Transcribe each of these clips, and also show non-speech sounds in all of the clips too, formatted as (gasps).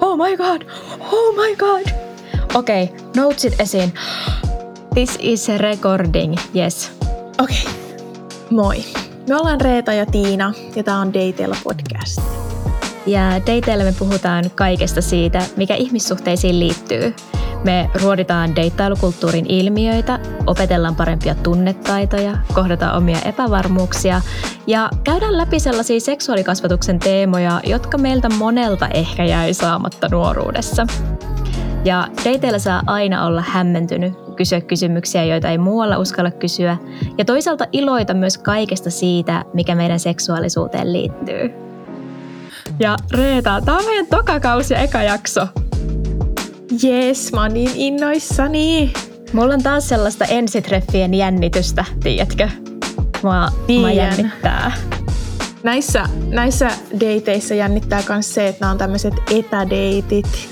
Oh my god! Oh my god! Okei, okay, notesit esiin. This is recording, yes. Okei, okay. moi. Me ollaan Reeta ja Tiina ja tää on Dateilla podcast. Ja Dateilla me puhutaan kaikesta siitä, mikä ihmissuhteisiin liittyy. Me ruoditaan deittailukulttuurin ilmiöitä, opetellaan parempia tunnetaitoja, kohdataan omia epävarmuuksia ja käydään läpi sellaisia seksuaalikasvatuksen teemoja, jotka meiltä monelta ehkä jäi saamatta nuoruudessa. Ja dateilla saa aina olla hämmentynyt, kysyä kysymyksiä, joita ei muualla uskalla kysyä, ja toisaalta iloita myös kaikesta siitä, mikä meidän seksuaalisuuteen liittyy. Ja Reeta, tämä on meidän toka kausi ja eka jakso. Jees, mä oon niin innoissani. Mulla on taas sellaista ensitreffien jännitystä, tiedätkö? Mua, mua jännittää. Näissä, näissä dateissa jännittää myös se, että nämä on tämmöiset etädeitit.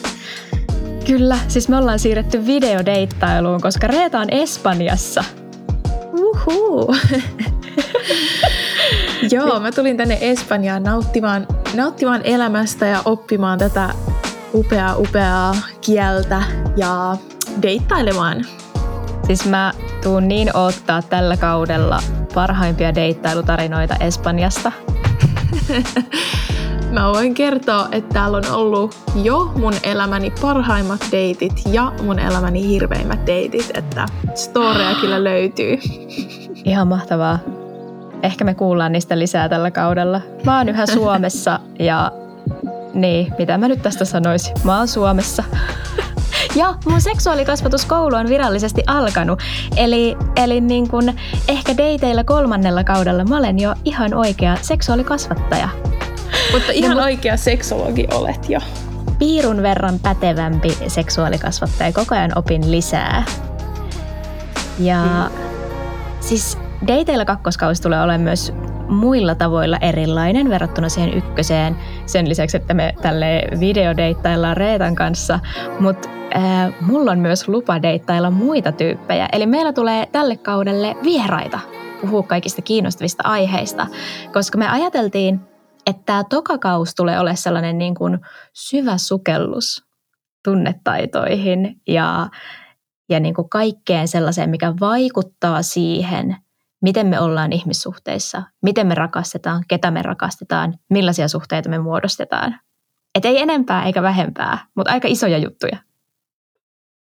Kyllä, siis me ollaan siirretty videodeittailuun, koska Reeta on Espanjassa. Uhu. (laughs) Joo, mä tulin tänne Espanjaan nauttimaan, nauttimaan elämästä ja oppimaan tätä upeaa, upeaa kieltä ja deittailemaan. Siis mä tuun niin ottaa tällä kaudella parhaimpia deittailutarinoita Espanjasta. (laughs) mä voin kertoa, että täällä on ollut jo mun elämäni parhaimmat deitit ja mun elämäni hirveimmät deitit, että storeja kyllä löytyy. (gasps) Ihan mahtavaa. Ehkä me kuullaan niistä lisää tällä kaudella. Mä oon yhä Suomessa ja niin, mitä mä nyt tästä sanoisin? Mä oon Suomessa. (laughs) Ja mun seksuaalikasvatuskoulu on virallisesti alkanut. Eli, eli niin kun ehkä dateilla kolmannella kaudella mä olen jo ihan oikea seksuaalikasvattaja. (laughs) Mutta ihan no, oikea seksologi olet jo. Piirun verran pätevämpi seksuaalikasvattaja. Koko ajan opin lisää. Ja mm. siis dateilla kakkoskausi tulee olemaan myös muilla tavoilla erilainen verrattuna siihen ykköseen. Sen lisäksi, että me tälle videodeittaillaan Reetan kanssa, mutta äh, mulla on myös lupa deittailla muita tyyppejä. Eli meillä tulee tälle kaudelle vieraita puhua kaikista kiinnostavista aiheista, koska me ajateltiin, että tämä tokakaus tulee olemaan sellainen niin kuin syvä sukellus tunnetaitoihin ja, ja niin kuin kaikkeen sellaiseen, mikä vaikuttaa siihen, miten me ollaan ihmissuhteissa, miten me rakastetaan, ketä me rakastetaan, millaisia suhteita me muodostetaan. Et ei enempää eikä vähempää, mutta aika isoja juttuja.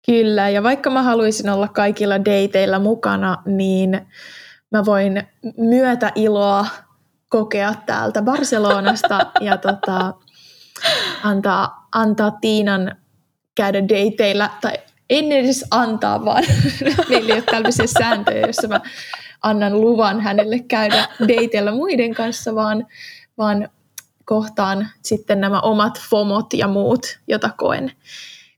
Kyllä, ja vaikka mä haluaisin olla kaikilla dateilla mukana, niin mä voin myötä iloa kokea täältä Barcelonasta (laughs) ja tota, antaa, antaa Tiinan käydä dateilla, tai en edes antaa, vaan meillä ei ole tällaisia sääntöjä, joissa mä annan luvan hänelle käydä (laughs) dateilla muiden kanssa, vaan, vaan kohtaan sitten nämä omat fomot ja muut, jota koen,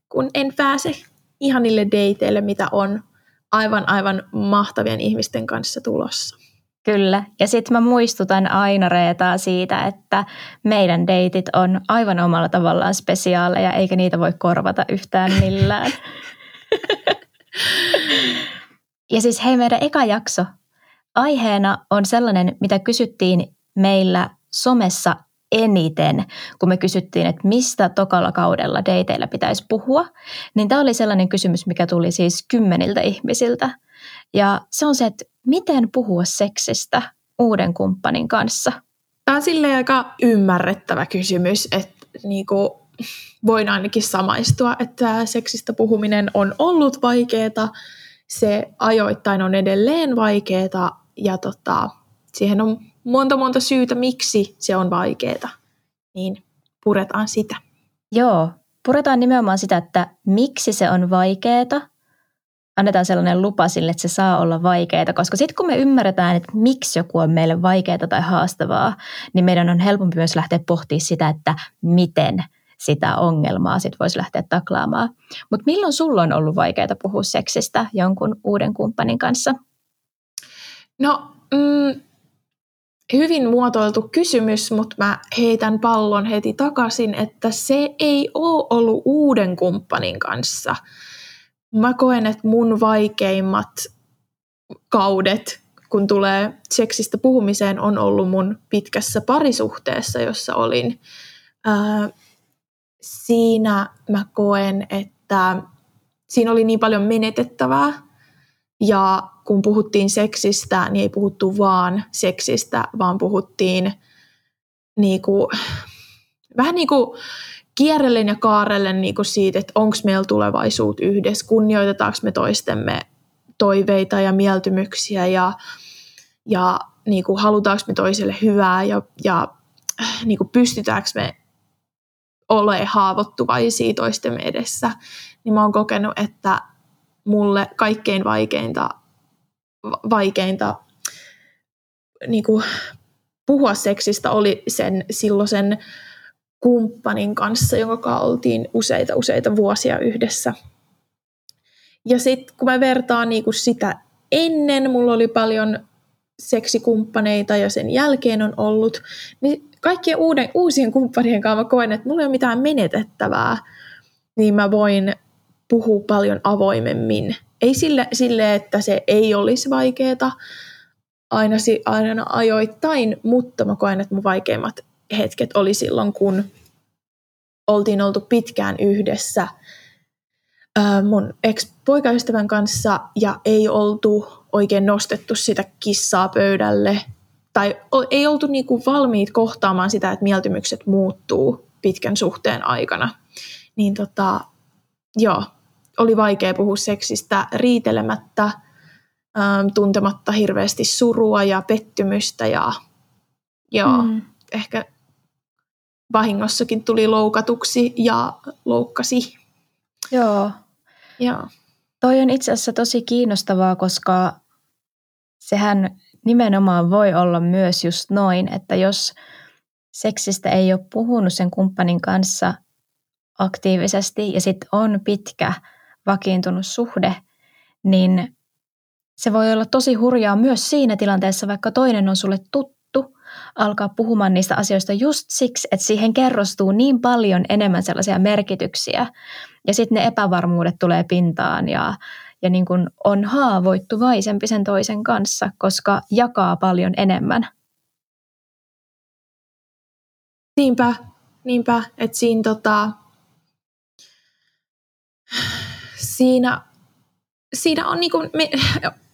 kun en pääse ihanille dateille, mitä on aivan aivan mahtavien ihmisten kanssa tulossa. Kyllä. Ja sitten mä muistutan aina Reetaa siitä, että meidän deitit on aivan omalla tavallaan spesiaaleja, eikä niitä voi korvata yhtään millään. (laughs) ja siis hei, meidän eka jakso Aiheena on sellainen, mitä kysyttiin meillä somessa eniten, kun me kysyttiin, että mistä tokalla kaudella dateilla pitäisi puhua, niin tämä oli sellainen kysymys, mikä tuli siis kymmeniltä ihmisiltä. Ja se on se, että miten puhua seksistä uuden kumppanin kanssa? Tämä on silleen aika ymmärrettävä kysymys, että niinku, voin ainakin samaistua, että seksistä puhuminen on ollut vaikeaa, se ajoittain on edelleen vaikeaa, ja tota, siihen on monta monta syytä, miksi se on vaikeaa, niin puretaan sitä. Joo, puretaan nimenomaan sitä, että miksi se on vaikeaa. Annetaan sellainen lupa sille, että se saa olla vaikeaa, koska sitten kun me ymmärretään, että miksi joku on meille vaikeaa tai haastavaa, niin meidän on helpompi myös lähteä pohtimaan sitä, että miten sitä ongelmaa sit voisi lähteä taklaamaan. Mutta milloin sulla on ollut vaikeaa puhua seksistä jonkun uuden kumppanin kanssa? No, mm, hyvin muotoiltu kysymys, mutta mä heitän pallon heti takaisin, että se ei ole ollut uuden kumppanin kanssa. Mä koen, että mun vaikeimmat kaudet, kun tulee seksistä puhumiseen, on ollut mun pitkässä parisuhteessa, jossa olin ää, siinä mä koen, että siinä oli niin paljon menetettävää. Ja kun puhuttiin seksistä, niin ei puhuttu vaan seksistä, vaan puhuttiin niinku, vähän niin kuin kierrellen ja kaarellen niinku siitä, että onko meillä tulevaisuut yhdessä, kunnioitetaanko me toistemme toiveita ja mieltymyksiä ja, ja niinku, halutaanko me toiselle hyvää ja, ja niinku, pystytäänkö me ole haavoittuvaisia toistemme edessä, niin mä oon kokenut, että mulle kaikkein vaikeinta, vaikeinta niin kuin puhua seksistä oli sen silloisen kumppanin kanssa, jonka oltiin useita useita vuosia yhdessä. Ja sitten kun mä vertaan niin kuin sitä ennen, mulla oli paljon seksikumppaneita ja sen jälkeen on ollut, niin kaikkien uuden, uusien kumppanien kanssa mä koen, että mulla ei ole mitään menetettävää, niin mä voin puhua paljon avoimemmin. Ei sille, sille että se ei olisi vaikeaa aina, aina ajoittain, mutta mä koen, että mun vaikeimmat hetket oli silloin, kun oltiin oltu pitkään yhdessä mun ex-poikaystävän kanssa ja ei oltu oikein nostettu sitä kissaa pöydälle tai ei oltu niinku valmiit kohtaamaan sitä, että mieltymykset muuttuu pitkän suhteen aikana. Niin tota, joo, oli vaikea puhua seksistä riitelemättä, ähm, tuntematta hirveästi surua ja pettymystä ja joo, mm. ehkä vahingossakin tuli loukatuksi ja loukkasi. Joo. Joo. Toi on itse asiassa tosi kiinnostavaa, koska sehän nimenomaan voi olla myös just noin, että jos seksistä ei ole puhunut sen kumppanin kanssa aktiivisesti ja sitten on pitkä vakiintunut suhde, niin se voi olla tosi hurjaa myös siinä tilanteessa, vaikka toinen on sulle tuttu, alkaa puhumaan niistä asioista just siksi, että siihen kerrostuu niin paljon enemmän sellaisia merkityksiä. Ja sitten ne epävarmuudet tulee pintaan ja, ja niin kuin on haavoittuvaisempi sen toisen kanssa, koska jakaa paljon enemmän. Niinpä, niinpä, että siinä, tota, siinä, siinä on, niinku, me,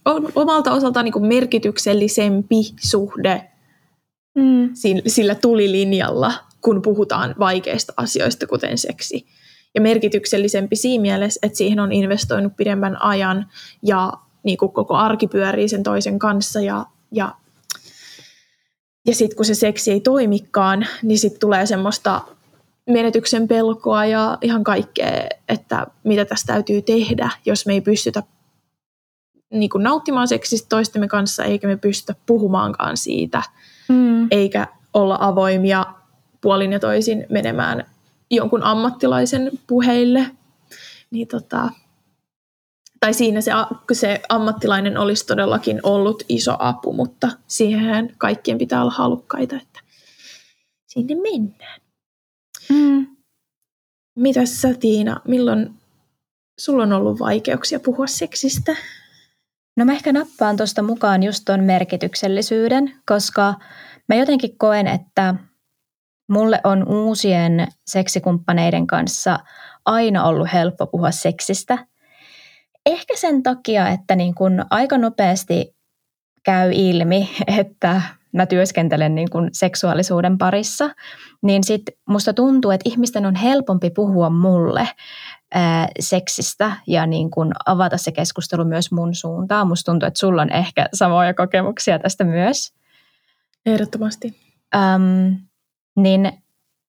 on omalta osaltaan niinku merkityksellisempi suhde mm. sillä tulilinjalla, kun puhutaan vaikeista asioista, kuten seksi ja merkityksellisempi siinä mielessä, että siihen on investoinut pidemmän ajan ja niin kuin koko arki pyörii sen toisen kanssa ja, ja, ja sitten kun se seksi ei toimikaan, niin sitten tulee semmoista menetyksen pelkoa ja ihan kaikkea, että mitä tässä täytyy tehdä, jos me ei pystytä niin kuin nauttimaan seksistä toistemme kanssa, eikä me pystytä puhumaankaan siitä, mm. eikä olla avoimia puolin ja toisin menemään jonkun ammattilaisen puheille, niin tota, tai siinä se, se ammattilainen olisi todellakin ollut iso apu, mutta siihen kaikkien pitää olla halukkaita, että sinne mennään. Mm. Mitäs sä Tiina, milloin sulla on ollut vaikeuksia puhua seksistä? No mä ehkä nappaan tuosta mukaan just tuon merkityksellisyyden, koska mä jotenkin koen, että Mulle on uusien seksikumppaneiden kanssa aina ollut helppo puhua seksistä. Ehkä sen takia, että niin kun aika nopeasti käy ilmi, (laughs) että mä työskentelen niin kun seksuaalisuuden parissa, niin sit musta tuntuu, että ihmisten on helpompi puhua mulle ää, seksistä ja niin kun avata se keskustelu myös mun suuntaan. Musta tuntuu, että sulla on ehkä samoja kokemuksia tästä myös. Ehdottomasti. Öm, niin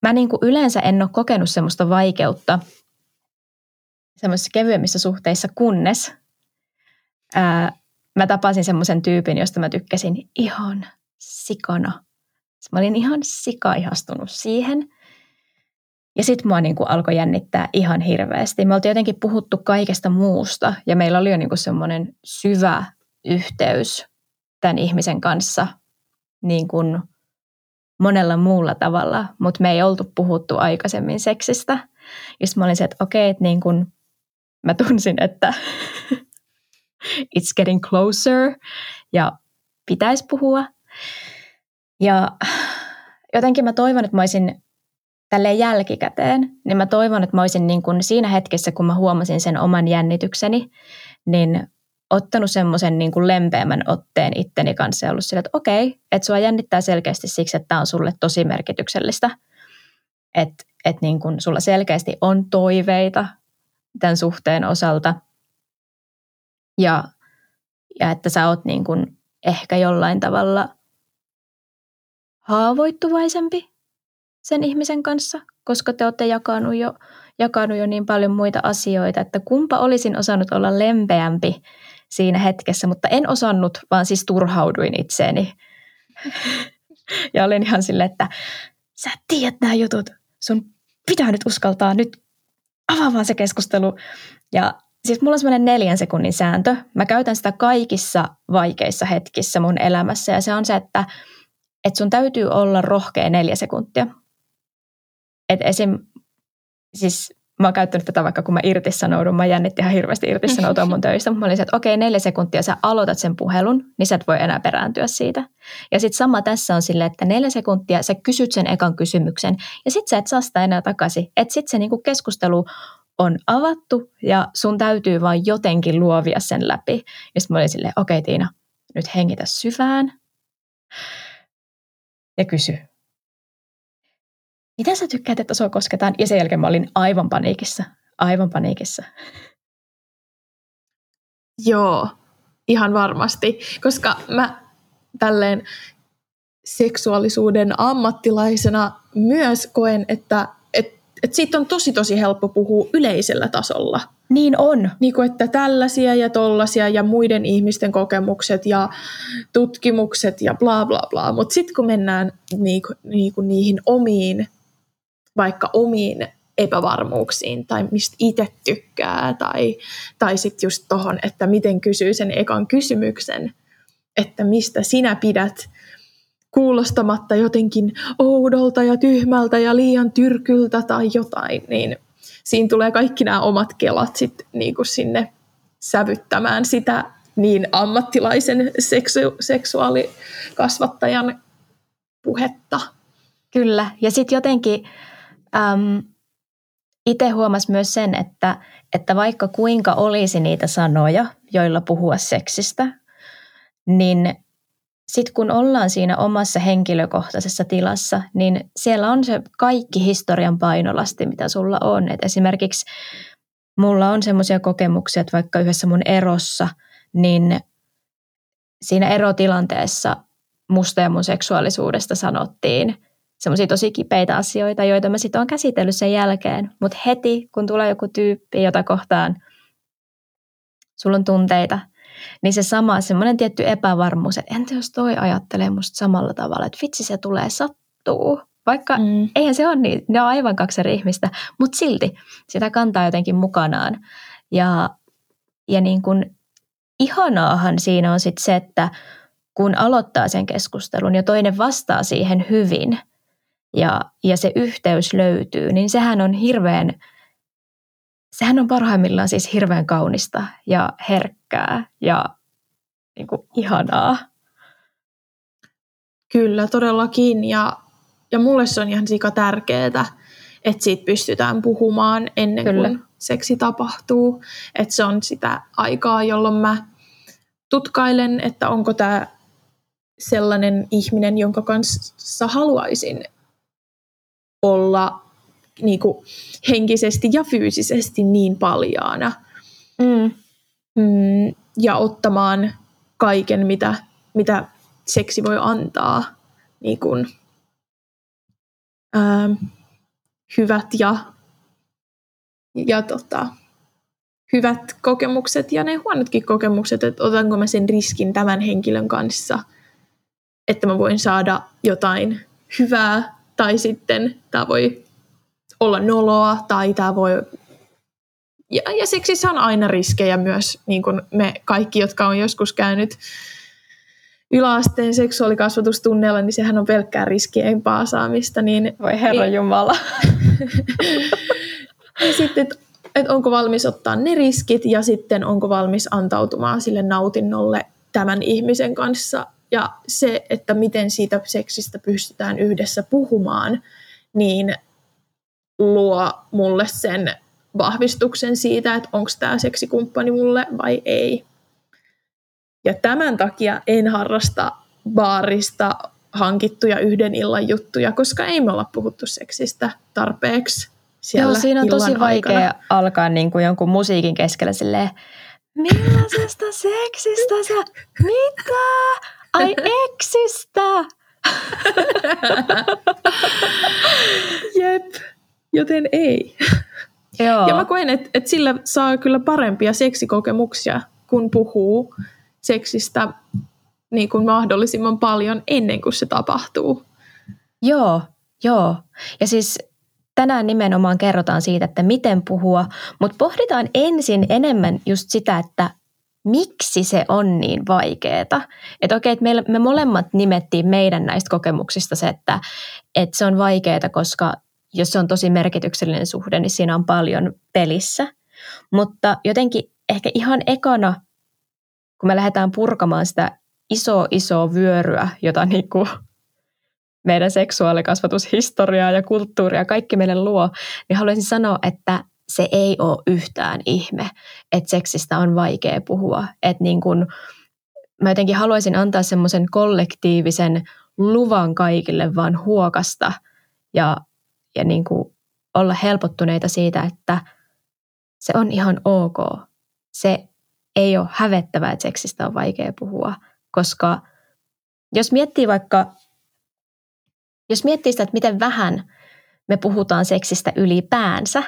mä niin kuin yleensä en ole kokenut semmoista vaikeutta semmoisissa kevyemmissä suhteissa, kunnes ää, mä tapasin semmoisen tyypin, josta mä tykkäsin ihan sikana. Mä olin ihan sikaihastunut siihen. Ja sitten mua niin kuin alkoi jännittää ihan hirveästi. Me oltiin jotenkin puhuttu kaikesta muusta ja meillä oli jo niin kuin semmoinen syvä yhteys tämän ihmisen kanssa niin kuin monella muulla tavalla, mutta me ei oltu puhuttu aikaisemmin seksistä. Ja sitten mä olin se, että okei, että niin kun mä tunsin, että (laughs) it's getting closer ja pitäisi puhua. Ja jotenkin mä toivon, että mä olisin tälle jälkikäteen, niin mä toivon, että mä olisin niin kuin siinä hetkessä, kun mä huomasin sen oman jännitykseni, niin ottanut semmoisen niin lempeämmän otteen itteni kanssa ja ollut sillä, että okei, että sua jännittää selkeästi siksi, että tämä on sulle tosi merkityksellistä. Että et niin kuin sulla selkeästi on toiveita tämän suhteen osalta ja, ja että sä oot niin kuin ehkä jollain tavalla haavoittuvaisempi sen ihmisen kanssa, koska te olette jakanut jo, jakanut jo niin paljon muita asioita, että kumpa olisin osannut olla lempeämpi siinä hetkessä, mutta en osannut, vaan siis turhauduin itseeni. (laughs) ja olin ihan silleen, että sä tiedät nämä jutut, sun pitää nyt uskaltaa nyt avaa vaan se keskustelu. Ja siis mulla on semmoinen neljän sekunnin sääntö. Mä käytän sitä kaikissa vaikeissa hetkissä mun elämässä ja se on se, että, että sun täytyy olla rohkea neljä sekuntia. Et esim. Siis mä oon käyttänyt tätä vaikka kun mä irtisanoudun, mä jännitti ihan hirveästi irtisanoutua mun töistä, mutta mä olin se, että okei, neljä sekuntia sä aloitat sen puhelun, niin sä et voi enää perääntyä siitä. Ja sitten sama tässä on silleen, että neljä sekuntia sä kysyt sen ekan kysymyksen, ja sitten sä et saa sitä enää takaisin. Että sitten se niinku keskustelu on avattu, ja sun täytyy vaan jotenkin luovia sen läpi. Ja sitten mä olin silleen, okei Tiina, nyt hengitä syvään, ja kysy, mitä sä tykkäät, että sua kosketaan? Ja sen jälkeen mä olin aivan paniikissa. Aivan paniikissa. Joo, ihan varmasti. Koska mä tälleen seksuaalisuuden ammattilaisena myös koen, että et, et siitä on tosi tosi helppo puhua yleisellä tasolla. Niin on. Niin kuin, että tällaisia ja tollaisia ja muiden ihmisten kokemukset ja tutkimukset ja bla bla bla. Mutta sitten kun mennään niinku, niinku niihin omiin vaikka omiin epävarmuuksiin tai mistä itse tykkää tai, tai sitten just tohon, että miten kysyy sen ekan kysymyksen, että mistä sinä pidät kuulostamatta jotenkin oudolta ja tyhmältä ja liian tyrkyltä tai jotain, niin siinä tulee kaikki nämä omat kelat sit niinku sinne sävyttämään sitä niin ammattilaisen seksu- seksuaalikasvattajan puhetta. Kyllä, ja sitten jotenkin Ähm, itse huomas myös sen, että, että vaikka kuinka olisi niitä sanoja, joilla puhua seksistä, niin sitten kun ollaan siinä omassa henkilökohtaisessa tilassa, niin siellä on se kaikki historian painolasti, mitä sulla on. Et esimerkiksi mulla on semmoisia kokemuksia, että vaikka yhdessä mun erossa, niin siinä erotilanteessa musta ja mun seksuaalisuudesta sanottiin – semmoisia tosi kipeitä asioita, joita mä sitten olen käsitellyt sen jälkeen. Mutta heti, kun tulee joku tyyppi, jota kohtaan sulla on tunteita, niin se sama, semmoinen tietty epävarmuus, että entä jos toi ajattelee musta samalla tavalla, että vitsi se tulee sattuu. Vaikka mm. eihän se ole niin, ne on aivan kaksi eri ihmistä, mutta silti sitä kantaa jotenkin mukanaan. Ja, ja niin kuin ihanaahan siinä on sitten se, että kun aloittaa sen keskustelun ja toinen vastaa siihen hyvin, ja, ja se yhteys löytyy, niin sehän on hirveän, sehän on parhaimmillaan siis hirveän kaunista ja herkkää ja niin kuin ihanaa. Kyllä, todellakin. Ja, ja mulle se on ihan sika tärkeää, että siitä pystytään puhumaan ennen Kyllä. kuin seksi tapahtuu. Että se on sitä aikaa, jolloin mä tutkailen, että onko tämä sellainen ihminen, jonka kanssa haluaisin olla niin kuin, henkisesti ja fyysisesti niin paljaana. Mm. Mm, ja ottamaan kaiken, mitä, mitä seksi voi antaa. Niin kuin, ää, hyvät ja, ja tota, hyvät kokemukset ja ne huonotkin kokemukset, että otanko mä sen riskin tämän henkilön kanssa, että mä voin saada jotain hyvää tai sitten tämä voi olla noloa tai tämä voi... Ja, ja siksi se on aina riskejä myös, niin kuin me kaikki, jotka on joskus käynyt yläasteen seksuaalikasvatustunneilla, niin sehän on pelkkää riskien paasaamista. Niin, Voi herra Jumala. (laughs) ja sitten, että et onko valmis ottaa ne riskit ja sitten onko valmis antautumaan sille nautinnolle tämän ihmisen kanssa ja se, että miten siitä seksistä pystytään yhdessä puhumaan, niin luo mulle sen vahvistuksen siitä, että onko tämä seksikumppani mulle vai ei. Ja tämän takia en harrasta baarista hankittuja yhden illan juttuja, koska ei me olla puhuttu seksistä tarpeeksi siellä Joo, siinä on tosi vaikea aikana. alkaa niin kuin jonkun musiikin keskellä silleen, millaisesta seksistä sä, mitä? Ai eksistä! (laughs) Jep, joten ei. Joo. Ja mä koen, että, että sillä saa kyllä parempia seksikokemuksia, kun puhuu seksistä niin kuin mahdollisimman paljon ennen kuin se tapahtuu. Joo, joo. Ja siis tänään nimenomaan kerrotaan siitä, että miten puhua, mutta pohditaan ensin enemmän just sitä, että miksi se on niin vaikeaa. Että okei, että me, me molemmat nimettiin meidän näistä kokemuksista se, että, että se on vaikeaa, koska jos se on tosi merkityksellinen suhde, niin siinä on paljon pelissä. Mutta jotenkin ehkä ihan ekana, kun me lähdetään purkamaan sitä iso iso vyöryä, jota niin kuin meidän seksuaalikasvatushistoriaa ja kulttuuria kaikki meille luo, niin haluaisin sanoa, että se ei ole yhtään ihme, että seksistä on vaikea puhua. Että niin kun, mä jotenkin haluaisin antaa semmoisen kollektiivisen luvan kaikille vaan huokasta ja, ja niin kuin olla helpottuneita siitä, että se on ihan ok. Se ei ole hävettävää, että seksistä on vaikea puhua, koska jos miettii vaikka, jos miettii sitä, että miten vähän me puhutaan seksistä ylipäänsä,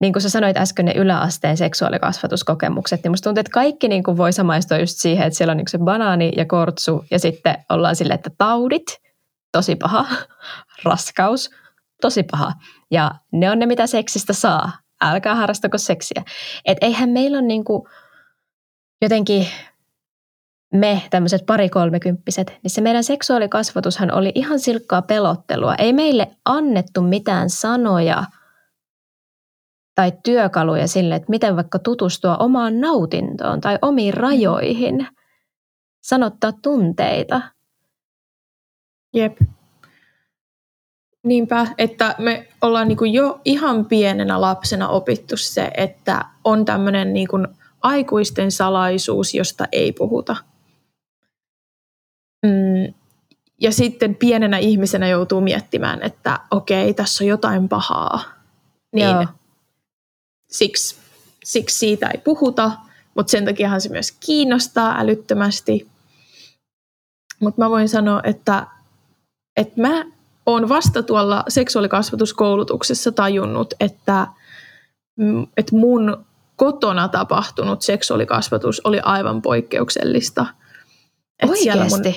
niin kuin sä sanoit äsken ne yläasteen seksuaalikasvatuskokemukset, niin musta tuntuu, että kaikki niin kuin voi samaistua just siihen, että siellä on niin se banaani ja kortsu ja sitten ollaan sille, että taudit, tosi paha, raskaus, tosi paha. Ja ne on ne, mitä seksistä saa. Älkää harrastako seksiä. Että eihän meillä ole niin kuin jotenkin me, tämmöiset pari-kolmekymppiset, niin se meidän seksuaalikasvatushan oli ihan silkkaa pelottelua. Ei meille annettu mitään sanoja – tai työkaluja sille, että miten vaikka tutustua omaan nautintoon tai omiin rajoihin, sanottaa tunteita. Jep. Niinpä, että me ollaan niin jo ihan pienenä lapsena opittu se, että on tämmöinen niin aikuisten salaisuus, josta ei puhuta. Mm, ja sitten pienenä ihmisenä joutuu miettimään, että okei, tässä on jotain pahaa. Niin Joo siksi, siksi siitä ei puhuta, mutta sen takiahan se myös kiinnostaa älyttömästi. Mutta mä voin sanoa, että, että mä oon vasta tuolla seksuaalikasvatuskoulutuksessa tajunnut, että, että mun kotona tapahtunut seksuaalikasvatus oli aivan poikkeuksellista. Et Oikeasti? Mun,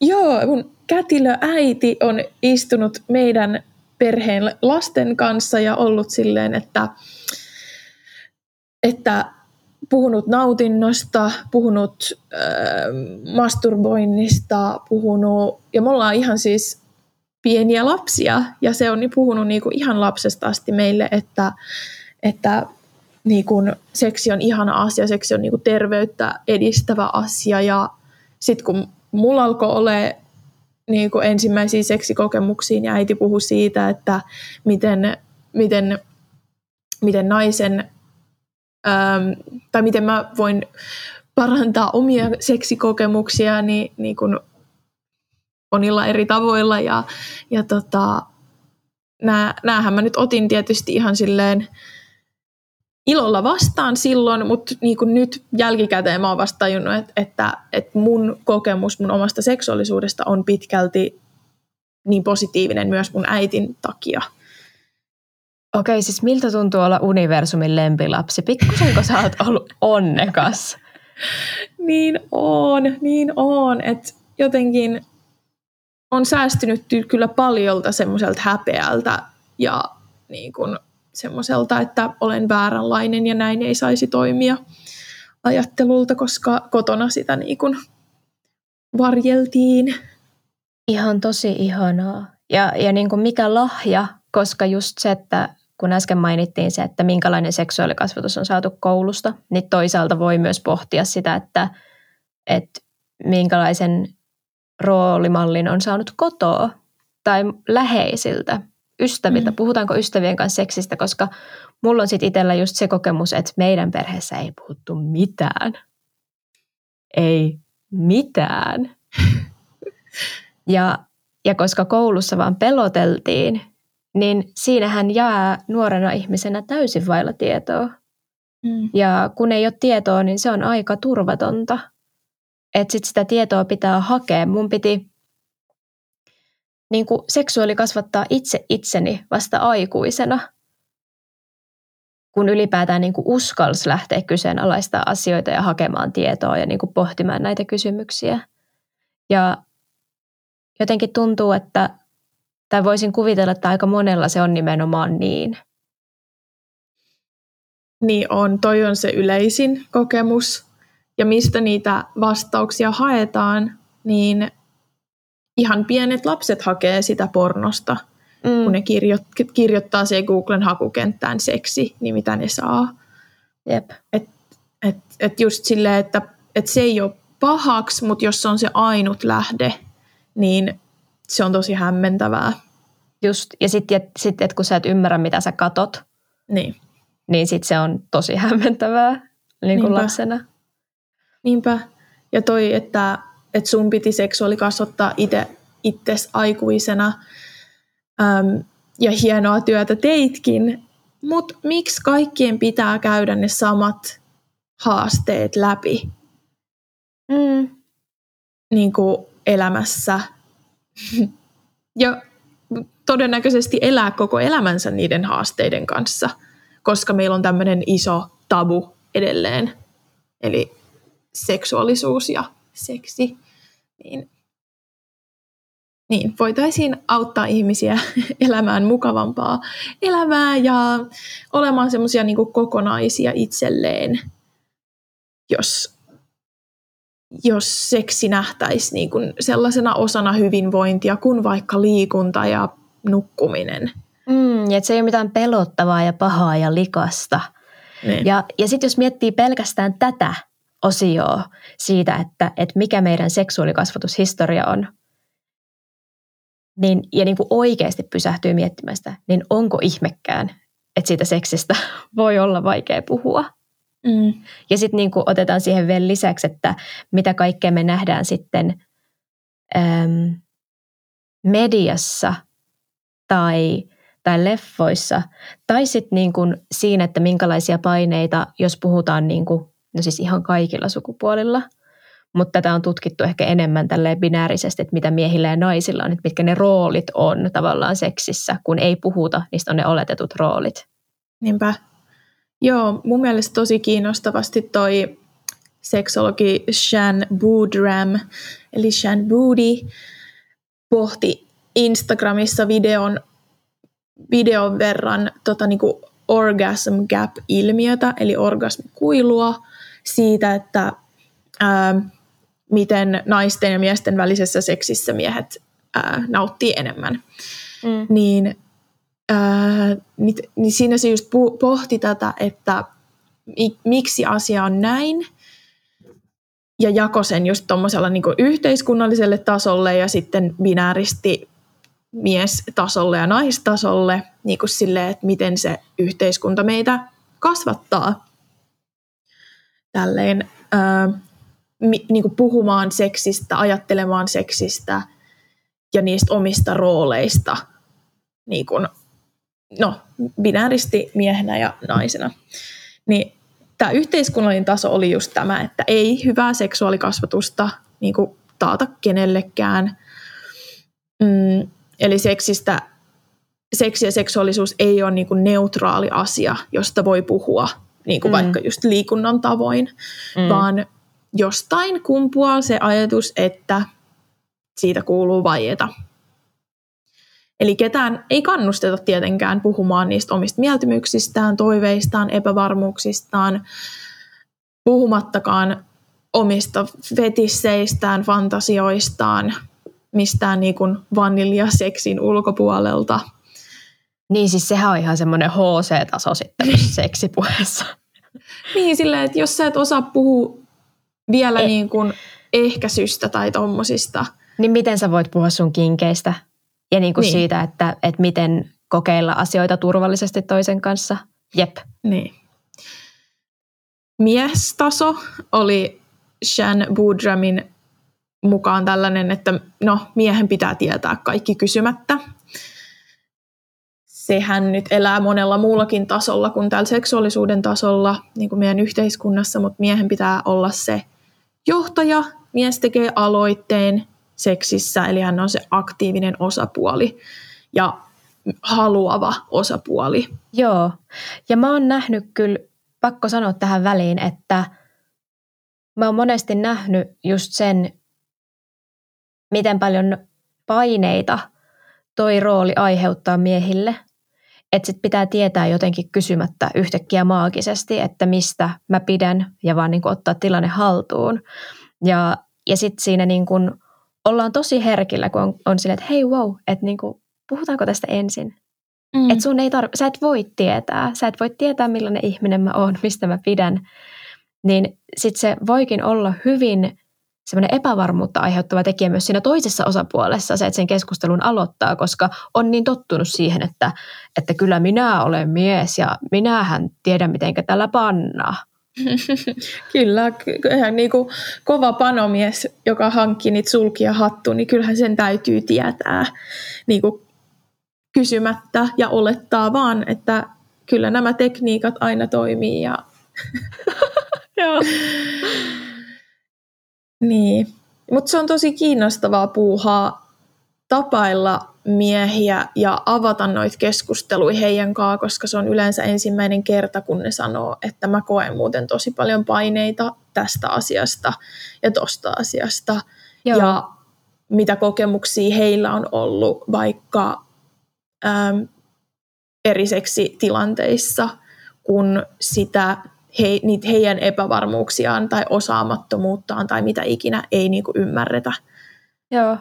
joo, mun kätilö äiti on istunut meidän perheen lasten kanssa ja ollut silleen, että että puhunut nautinnosta, puhunut äh, masturboinnista, puhunut, ja me ollaan ihan siis pieniä lapsia, ja se on puhunut niinku ihan lapsesta asti meille, että, että niinku seksi on ihana asia, seksi on niinku terveyttä edistävä asia, ja sitten kun mulla alkoi olla niinku ensimmäisiä seksikokemuksia, niin äiti puhui siitä, että miten, miten, miten naisen ähm, tai miten mä voin parantaa omia seksikokemuksia niin, niin kuin monilla eri tavoilla. Ja, ja tota, nää, näähän mä nyt otin tietysti ihan silleen ilolla vastaan silloin, mutta niin kuin nyt jälkikäteen mä oon vasta tajunnut, että, että, että mun kokemus mun omasta seksuaalisuudesta on pitkälti niin positiivinen myös mun äitin takia. Okei, siis miltä tuntuu olla universumin lempilapsi? Pikkusenko sä oot ollut onnekas? (laughs) niin on, niin on. Että jotenkin on säästynyt kyllä paljolta semmoiselta häpeältä ja niin kun semmoiselta, että olen vääränlainen ja näin ei saisi toimia ajattelulta, koska kotona sitä niin kun varjeltiin. Ihan tosi ihanaa. Ja, ja niin kuin mikä lahja, koska just se, että kun äsken mainittiin se, että minkälainen seksuaalikasvatus on saatu koulusta, niin toisaalta voi myös pohtia sitä, että, että minkälaisen roolimallin on saanut kotoa tai läheisiltä. ystäviltä, mm. puhutaanko ystävien kanssa seksistä, koska mulla on sitten itsellä just se kokemus, että meidän perheessä ei puhuttu mitään. Ei mitään. (laughs) Ja, ja koska koulussa vaan peloteltiin, niin siinähän jää nuorena ihmisenä täysin vailla tietoa. Mm. Ja kun ei ole tietoa, niin se on aika turvatonta. Että sit sitä tietoa pitää hakea. Mun piti niin kuin seksuaali kasvattaa itse itseni vasta aikuisena, kun ylipäätään niin kuin uskalsi lähteä kyseenalaistaa asioita ja hakemaan tietoa ja niin kuin pohtimaan näitä kysymyksiä. Ja jotenkin tuntuu, että, tai voisin kuvitella, että aika monella se on nimenomaan niin. Niin on, toi on se yleisin kokemus. Ja mistä niitä vastauksia haetaan, niin ihan pienet lapset hakee sitä pornosta, mm. kun ne kirjo- kirjoittaa se Googlen hakukenttään seksi, niin mitä ne saa. Jep. Et, et, et just silleen, että et se ei ole pahaksi, mutta jos se on se ainut lähde, niin se on tosi hämmentävää. Just, ja sitten sit, et kun sä et ymmärrä, mitä sä katot, niin, niin sitten se on tosi hämmentävää niin kuin lapsena. Niinpä. Ja toi, että, että sun piti seksuaali kasvattaa itse itses aikuisena, äm, ja hienoa työtä teitkin, mutta miksi kaikkien pitää käydä ne samat haasteet läpi mm. niin kuin elämässä? Ja todennäköisesti elää koko elämänsä niiden haasteiden kanssa, koska meillä on tämmöinen iso tabu edelleen. Eli seksuaalisuus ja seksi, niin, niin voitaisiin auttaa ihmisiä (laughs) elämään mukavampaa elämää ja olemaan semmoisia niin kokonaisia itselleen, jos, jos seksi nähtäisi niin kuin sellaisena osana hyvinvointia kuin vaikka liikunta ja nukkuminen. Mm, että se ei ole mitään pelottavaa ja pahaa ja likasta. Niin. Ja, ja sitten jos miettii pelkästään tätä osioa siitä, että, että mikä meidän seksuaalikasvatushistoria on, niin, ja niin kuin oikeasti pysähtyy miettimään sitä, niin onko ihmekään, että siitä seksistä (laughs) voi olla vaikea puhua. Mm. Ja sitten niin otetaan siihen vielä lisäksi, että mitä kaikkea me nähdään sitten äm, mediassa tai, tai leffoissa, tai sitten niin siinä, että minkälaisia paineita, jos puhutaan niin kuin no siis ihan kaikilla sukupuolilla, mutta tätä on tutkittu ehkä enemmän tälleen binäärisesti, että mitä miehillä ja naisilla on, että mitkä ne roolit on tavallaan seksissä, kun ei puhuta, niistä on ne oletetut roolit. Niinpä. Joo, mun mielestä tosi kiinnostavasti toi seksologi Shan Boodram, eli Shan Boody, pohti Instagramissa videon, videon verran tota, niinku orgasm gap-ilmiötä, eli orgasmikuilua, siitä, että ää, miten naisten ja miesten välisessä seksissä miehet ää, nauttii enemmän. Mm. Niin, ää, niin, niin siinä se just pohti tätä, että miksi asia on näin, ja jako sen just tuommoisella niin yhteiskunnalliselle tasolle ja sitten binääristi miestasolle ja naistasolle, niin kuin sille, että miten se yhteiskunta meitä kasvattaa. Tälleen ää, mi, niin kuin puhumaan seksistä, ajattelemaan seksistä ja niistä omista rooleista niin kuin, no, binääristi miehenä ja naisena. Niin tämä yhteiskunnallinen taso oli just tämä, että ei hyvää seksuaalikasvatusta niin kuin taata kenellekään. Mm, eli seksistä, seksi ja seksuaalisuus ei ole niin kuin neutraali asia, josta voi puhua niin kuin mm. vaikka just liikunnan tavoin, mm. vaan jostain kumpuaa se ajatus, että siitä kuuluu vaieta. Eli ketään ei kannusteta tietenkään puhumaan niistä omista mieltymyksistään, toiveistaan, epävarmuuksistaan, puhumattakaan omista fetisseistään, fantasioistaan, mistään niin kuin vaniljaseksin ulkopuolelta – niin siis sehän on ihan semmoinen HC-taso sitten (laughs) seksipuheessa. niin silleen, että jos sä et osaa puhua vielä e- niin kuin ehkäisystä tai tommosista. Niin miten sä voit puhua sun kinkeistä? Ja niin kuin niin. siitä, että, että miten, kokeilla asioita turvallisesti toisen kanssa. Jep. Niin. Miestaso oli Shan Budramin mukaan tällainen, että no, miehen pitää tietää kaikki kysymättä. Sehän nyt elää monella muullakin tasolla kuin täällä seksuaalisuuden tasolla, niin kuin meidän yhteiskunnassa, mutta miehen pitää olla se johtaja. Mies tekee aloitteen seksissä, eli hän on se aktiivinen osapuoli ja haluava osapuoli. Joo, ja mä oon nähnyt kyllä, pakko sanoa tähän väliin, että mä oon monesti nähnyt just sen, miten paljon paineita toi rooli aiheuttaa miehille. Että sit pitää tietää jotenkin kysymättä yhtäkkiä maagisesti, että mistä mä pidän ja vaan niin ottaa tilanne haltuun. Ja, ja sitten siinä niin kuin ollaan tosi herkillä, kun on, on silleen, että hei wow, että niin kuin, puhutaanko tästä ensin? Mm. Että sun ei tarv- sä et voi tietää, sä et voi tietää millainen ihminen mä oon, (laughs) mistä mä pidän. Niin sitten se voikin olla hyvin semmoinen epävarmuutta aiheuttava tekijä myös siinä toisessa osapuolessa, se, että sen keskustelun aloittaa, koska on niin tottunut siihen, että, että kyllä minä olen mies ja minähän tiedän, miten tällä pannaa. Kyllä, ihan niin kuin kova panomies, joka hankkii niitä sulkia hattu, niin kyllähän sen täytyy tietää niin kuin kysymättä ja olettaa vaan, että kyllä nämä tekniikat aina toimii. Ja... (laughs) Joo. niin, mutta se on tosi kiinnostavaa puuhaa tapailla miehiä ja avata noita keskusteluja heidän kanssaan, koska se on yleensä ensimmäinen kerta, kun ne sanoo, että mä koen muuten tosi paljon paineita tästä asiasta ja tosta asiasta. Joo. Ja mitä kokemuksia heillä on ollut vaikka äm, eri tilanteissa, kun sitä he, niitä heidän epävarmuuksiaan tai osaamattomuuttaan tai mitä ikinä ei niinku ymmärretä. Joo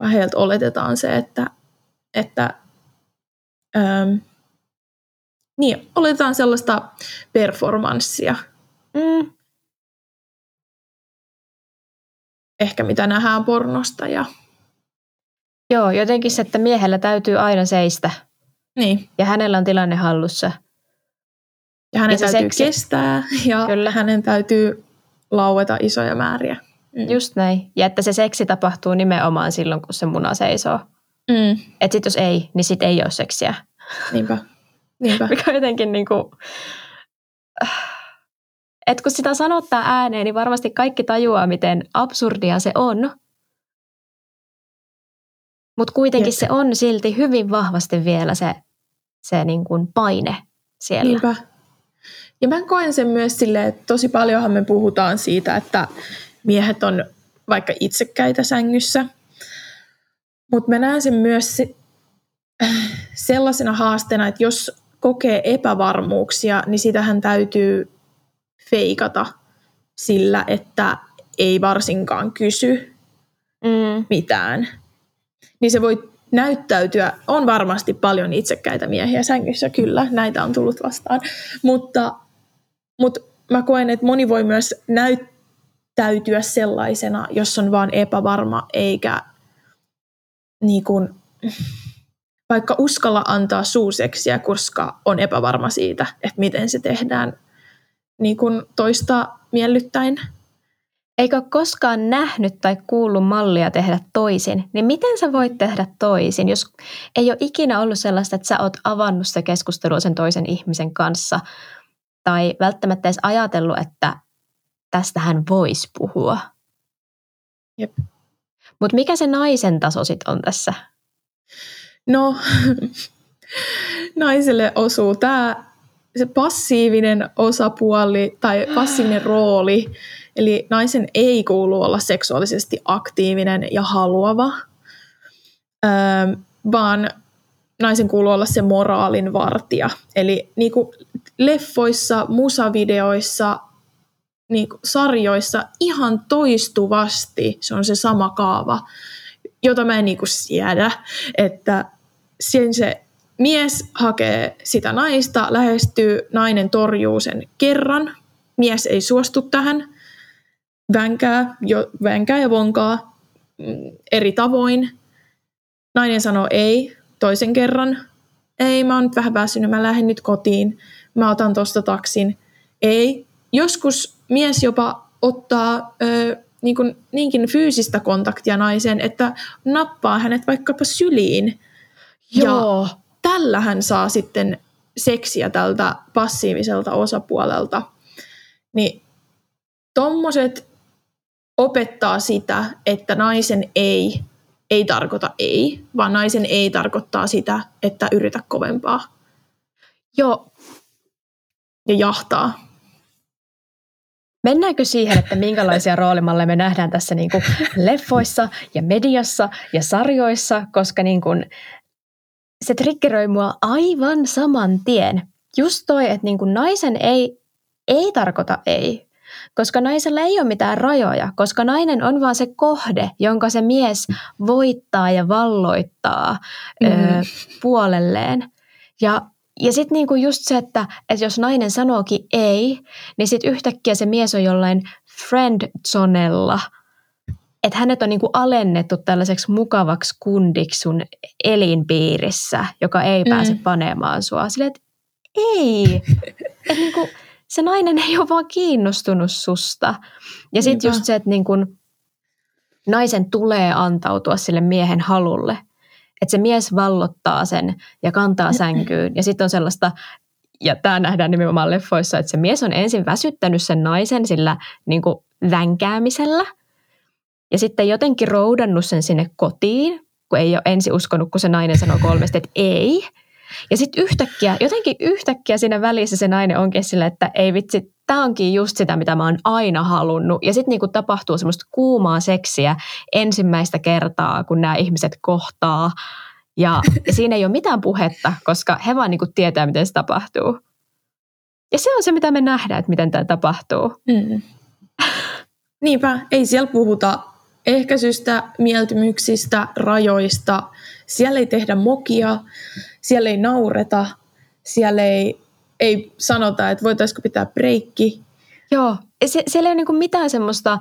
vaan heiltä oletetaan se, että, että ähm, niin, oletetaan sellaista performanssia. Mm. Ehkä mitä nähdään pornosta. Ja... Joo, jotenkin se, että miehellä täytyy aina seistä. Niin. Ja hänellä on tilanne hallussa. Ja hänen ja täytyy seksi... kestää ja Kyllä. hänen täytyy laueta isoja määriä. Mm. Just näin. Ja että se seksi tapahtuu nimenomaan silloin, kun se muna seisoo. Mm. Että sit jos ei, niin sit ei ole seksiä. Niinpä. Niinpä. (laughs) Mikä jotenkin niin kuin, että kun sitä sanottaa ääneen, niin varmasti kaikki tajuaa, miten absurdia se on. Mutta kuitenkin Jep. se on silti hyvin vahvasti vielä se, se niin kuin paine siellä. Niinpä. Ja mä koen sen myös silleen, että tosi paljonhan me puhutaan siitä, että miehet on vaikka itsekäitä sängyssä. Mutta mä näen sen myös se, sellaisena haasteena, että jos kokee epävarmuuksia, niin sitähän täytyy feikata sillä, että ei varsinkaan kysy mm. mitään. Niin se voi näyttäytyä, on varmasti paljon itsekkäitä miehiä sängyssä, kyllä, näitä on tullut vastaan, mutta, mutta mä koen, että moni voi myös näyttää täytyä sellaisena, jos on vaan epävarma eikä niin kuin, vaikka uskalla antaa suuseksiä, koska on epävarma siitä, että miten se tehdään niin kuin toista miellyttäen. Eikö koskaan nähnyt tai kuullut mallia tehdä toisin, niin miten sä voit tehdä toisin, jos ei ole ikinä ollut sellaista, että sä oot avannut sitä keskustelua sen toisen ihmisen kanssa, tai välttämättä edes ajatellut, että tästä hän voisi puhua. Jep. Mutta mikä se naisen taso sitten on tässä? No, (laughs) naiselle osuu tämä se passiivinen osapuoli tai (gasps) passiivinen rooli. Eli naisen ei kuulu olla seksuaalisesti aktiivinen ja haluava, öö, vaan naisen kuuluu olla se moraalin vartija. Eli niin kuin leffoissa, musavideoissa, niin sarjoissa ihan toistuvasti se on se sama kaava, jota mä en niin kuin siedä, että sen se mies hakee sitä naista, lähestyy, nainen torjuu sen kerran, mies ei suostu tähän, vänkää, jo, vänkää ja vonkaa mm, eri tavoin. Nainen sanoo ei toisen kerran, ei mä oon vähän väsynyt, mä lähden nyt kotiin, mä otan tosta taksin. Ei. Joskus mies jopa ottaa ö, niin kuin, niinkin fyysistä kontaktia naiseen, että nappaa hänet vaikkapa syliin. Joo. Ja tällä hän saa sitten seksiä tältä passiiviselta osapuolelta. Niin tommoset opettaa sitä, että naisen ei ei tarkoita ei, vaan naisen ei tarkoittaa sitä, että yritä kovempaa. Joo. Ja jahtaa. Mennäänkö siihen, että minkälaisia roolimalleja me nähdään tässä niin kuin leffoissa ja mediassa ja sarjoissa, koska niin kuin se triggeröi mua aivan saman tien. Just toi, että niin kuin naisen ei, ei tarkoita ei, koska naisella ei ole mitään rajoja, koska nainen on vaan se kohde, jonka se mies voittaa ja valloittaa mm. ö, puolelleen. Ja ja sitten niinku just se, että, että jos nainen sanookin ei, niin sitten yhtäkkiä se mies on jollain friend zonella. Että hänet on niinku alennettu tällaiseksi mukavaksi kundiksi sun elinpiirissä, joka ei mm. pääse panemaan sua. Silleen, että ei. (laughs) että niinku, se nainen ei ole vaan kiinnostunut susta. Ja sitten just se, että niinku, naisen tulee antautua sille miehen halulle että se mies vallottaa sen ja kantaa sänkyyn. Ja sitten on sellaista, ja tämä nähdään nimenomaan leffoissa, että se mies on ensin väsyttänyt sen naisen sillä niin kuin vänkäämisellä. Ja sitten jotenkin roudannut sen sinne kotiin, kun ei ole ensin uskonut, kun se nainen sanoo kolmesti, että ei. Ja sitten yhtäkkiä, jotenkin yhtäkkiä siinä välissä se nainen onkin sillä, että ei vitsi, tämä onkin just sitä, mitä mä oon aina halunnut. Ja sitten niinku tapahtuu semmoista kuumaa seksiä ensimmäistä kertaa, kun nämä ihmiset kohtaa. Ja, (laughs) siinä ei ole mitään puhetta, koska he vaan niinku tietää, miten se tapahtuu. Ja se on se, mitä me nähdään, että miten tämä tapahtuu. Mm. (laughs) Niinpä, ei siellä puhuta ehkäisystä, mieltymyksistä, rajoista. Siellä ei tehdä mokia, siellä ei naureta, siellä ei ei sanota, että voitaisiko pitää breikki. Joo, Sie- siellä ei ole niinku mitään semmoista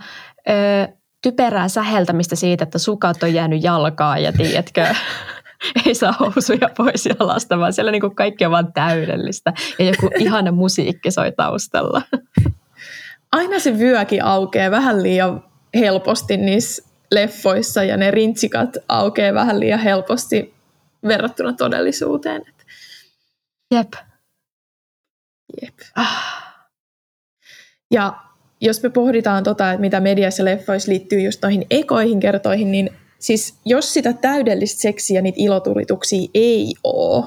ö, typerää säheltämistä siitä, että sukat on jäänyt jalkaan ja tiedätkö, (laughs) ei saa housuja pois jalasta, vaan siellä niinku kaikki on vaan täydellistä ja joku (laughs) ihana musiikki soi taustalla. Aina se vyökin aukeaa vähän liian helposti niissä leffoissa ja ne rintsikat aukeaa vähän liian helposti verrattuna todellisuuteen. Jep. Jep. Ah. Ja jos me pohditaan tota, että mitä mediassa ja leffoissa liittyy just noihin ekoihin kertoihin, niin siis jos sitä täydellistä seksiä, niitä ilotulituksia ei ole,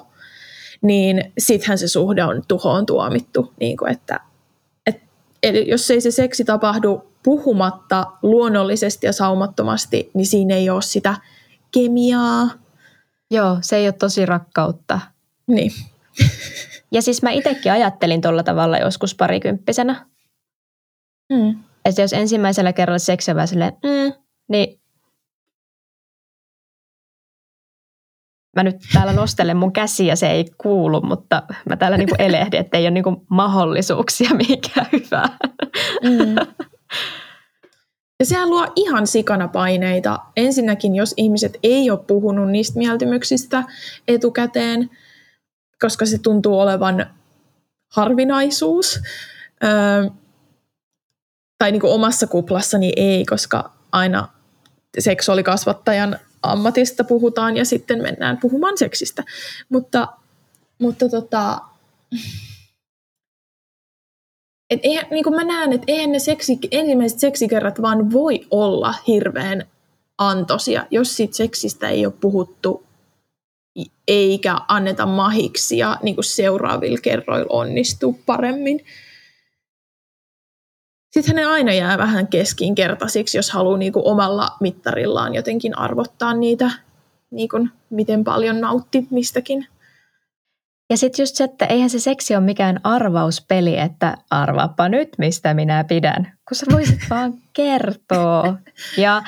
niin sittenhän se suhde on tuhoon tuomittu. Niin kuin että, et, eli jos ei se seksi tapahdu puhumatta luonnollisesti ja saumattomasti, niin siinä ei ole sitä kemiaa. Joo, se ei ole tosi rakkautta. Niin. (laughs) Ja siis mä itsekin ajattelin tuolla tavalla joskus parikymppisenä. Mm. Että jos ensimmäisellä kerralla seksi on silleen, mm, niin mä nyt täällä nostelen mun käsiä, se ei kuulu, mutta mä täällä niinku (laughs) elehdin, että ei ole niinku mahdollisuuksia mihinkään hyvää. Mm. (laughs) Ja sehän luo ihan sikana paineita. Ensinnäkin, jos ihmiset ei ole puhunut niistä mieltymyksistä etukäteen, koska se tuntuu olevan harvinaisuus. Öö, tai niin kuin omassa kuplassani ei, koska aina seksuaalikasvattajan ammatista puhutaan ja sitten mennään puhumaan seksistä. Mutta, mutta tota, et eihän, niin kuin mä näen, että eihän ne seksi, ensimmäiset seksikerrat vaan voi olla hirveän antoisia, jos siitä seksistä ei ole puhuttu eikä anneta mahiksi ja niin kuin seuraavilla kerroilla onnistuu paremmin. Sitten ne aina jää vähän keskinkertaisiksi, jos haluaa niin kuin omalla mittarillaan jotenkin arvottaa niitä, niin kuin miten paljon nautti mistäkin. Ja sitten just se, että eihän se seksi ole mikään arvauspeli, että arvaappa nyt, mistä minä pidän, kun sä voisit (laughs) vaan kertoa. Ja,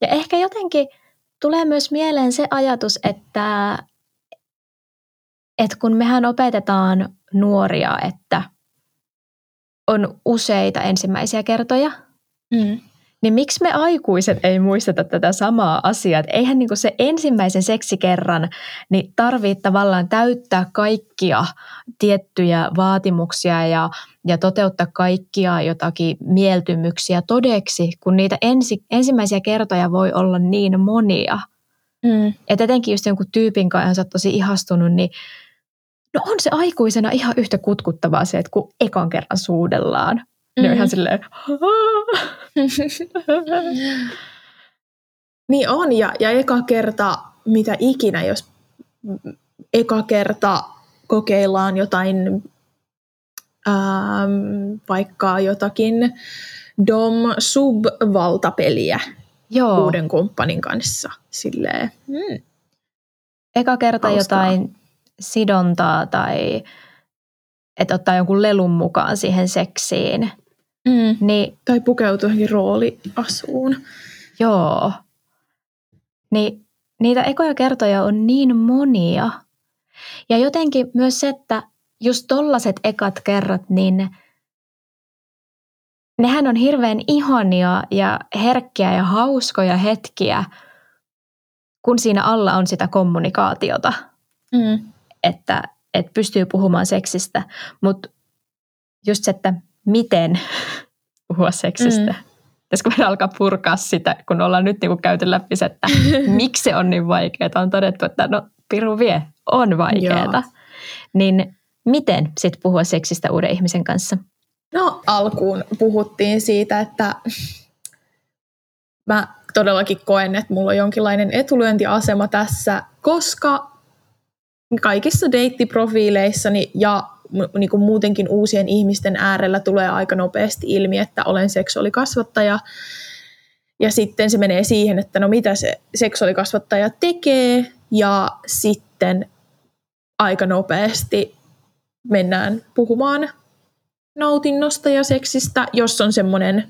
ja ehkä jotenkin tulee myös mieleen se ajatus, että, että kun mehän opetetaan nuoria, että on useita ensimmäisiä kertoja, mm. Niin miksi me aikuiset ei muisteta tätä samaa asiaa? Että eihän niin se ensimmäisen seksikerran niin tarvitse tavallaan täyttää kaikkia tiettyjä vaatimuksia ja, ja toteuttaa kaikkia jotakin mieltymyksiä todeksi, kun niitä ensi, ensimmäisiä kertoja voi olla niin monia. Mm. Että etenkin just jonkun tyypin kanssa on tosi ihastunut, niin no on se aikuisena ihan yhtä kutkuttavaa se, että kun ekan kerran suudellaan. Mm. Ne on ihan mm. silleen, Niin on, ja, ja eka kerta mitä ikinä, jos eka kerta kokeillaan jotain, ähm, vaikka jotakin dom-sub-valtapeliä Joo. uuden kumppanin kanssa. Silleen, hmm. Eka kerta Hauskaa. jotain sidontaa tai että ottaa jonkun lelun mukaan siihen seksiin – Mm. Niin, tai pukeutua johonkin rooliasuun. Joo. Niin niitä ekoja kertoja on niin monia. Ja jotenkin myös se, että just tollaset ekat kerrat, niin nehän on hirveän ihania ja herkkiä ja hauskoja hetkiä, kun siinä alla on sitä kommunikaatiota. Mm. Että, että pystyy puhumaan seksistä. Mutta just se, että miten (laughs) puhua seksistä. Mm. Pitäisikö meidän alkaa purkaa sitä, kun ollaan nyt niin käyty läpi se, että (laughs) miksi se on niin vaikeaa. On todettu, että no piru vie, on vaikeaa. Niin miten sitten puhua seksistä uuden ihmisen kanssa? No alkuun puhuttiin siitä, että mä todellakin koen, että mulla on jonkinlainen etulyöntiasema tässä, koska kaikissa deittiprofiileissani ja niin kuin muutenkin uusien ihmisten äärellä tulee aika nopeasti ilmi, että olen seksuaalikasvattaja. Ja sitten se menee siihen, että no mitä se seksuaalikasvattaja tekee ja sitten aika nopeasti mennään puhumaan nautinnosta ja seksistä, jos on semmoinen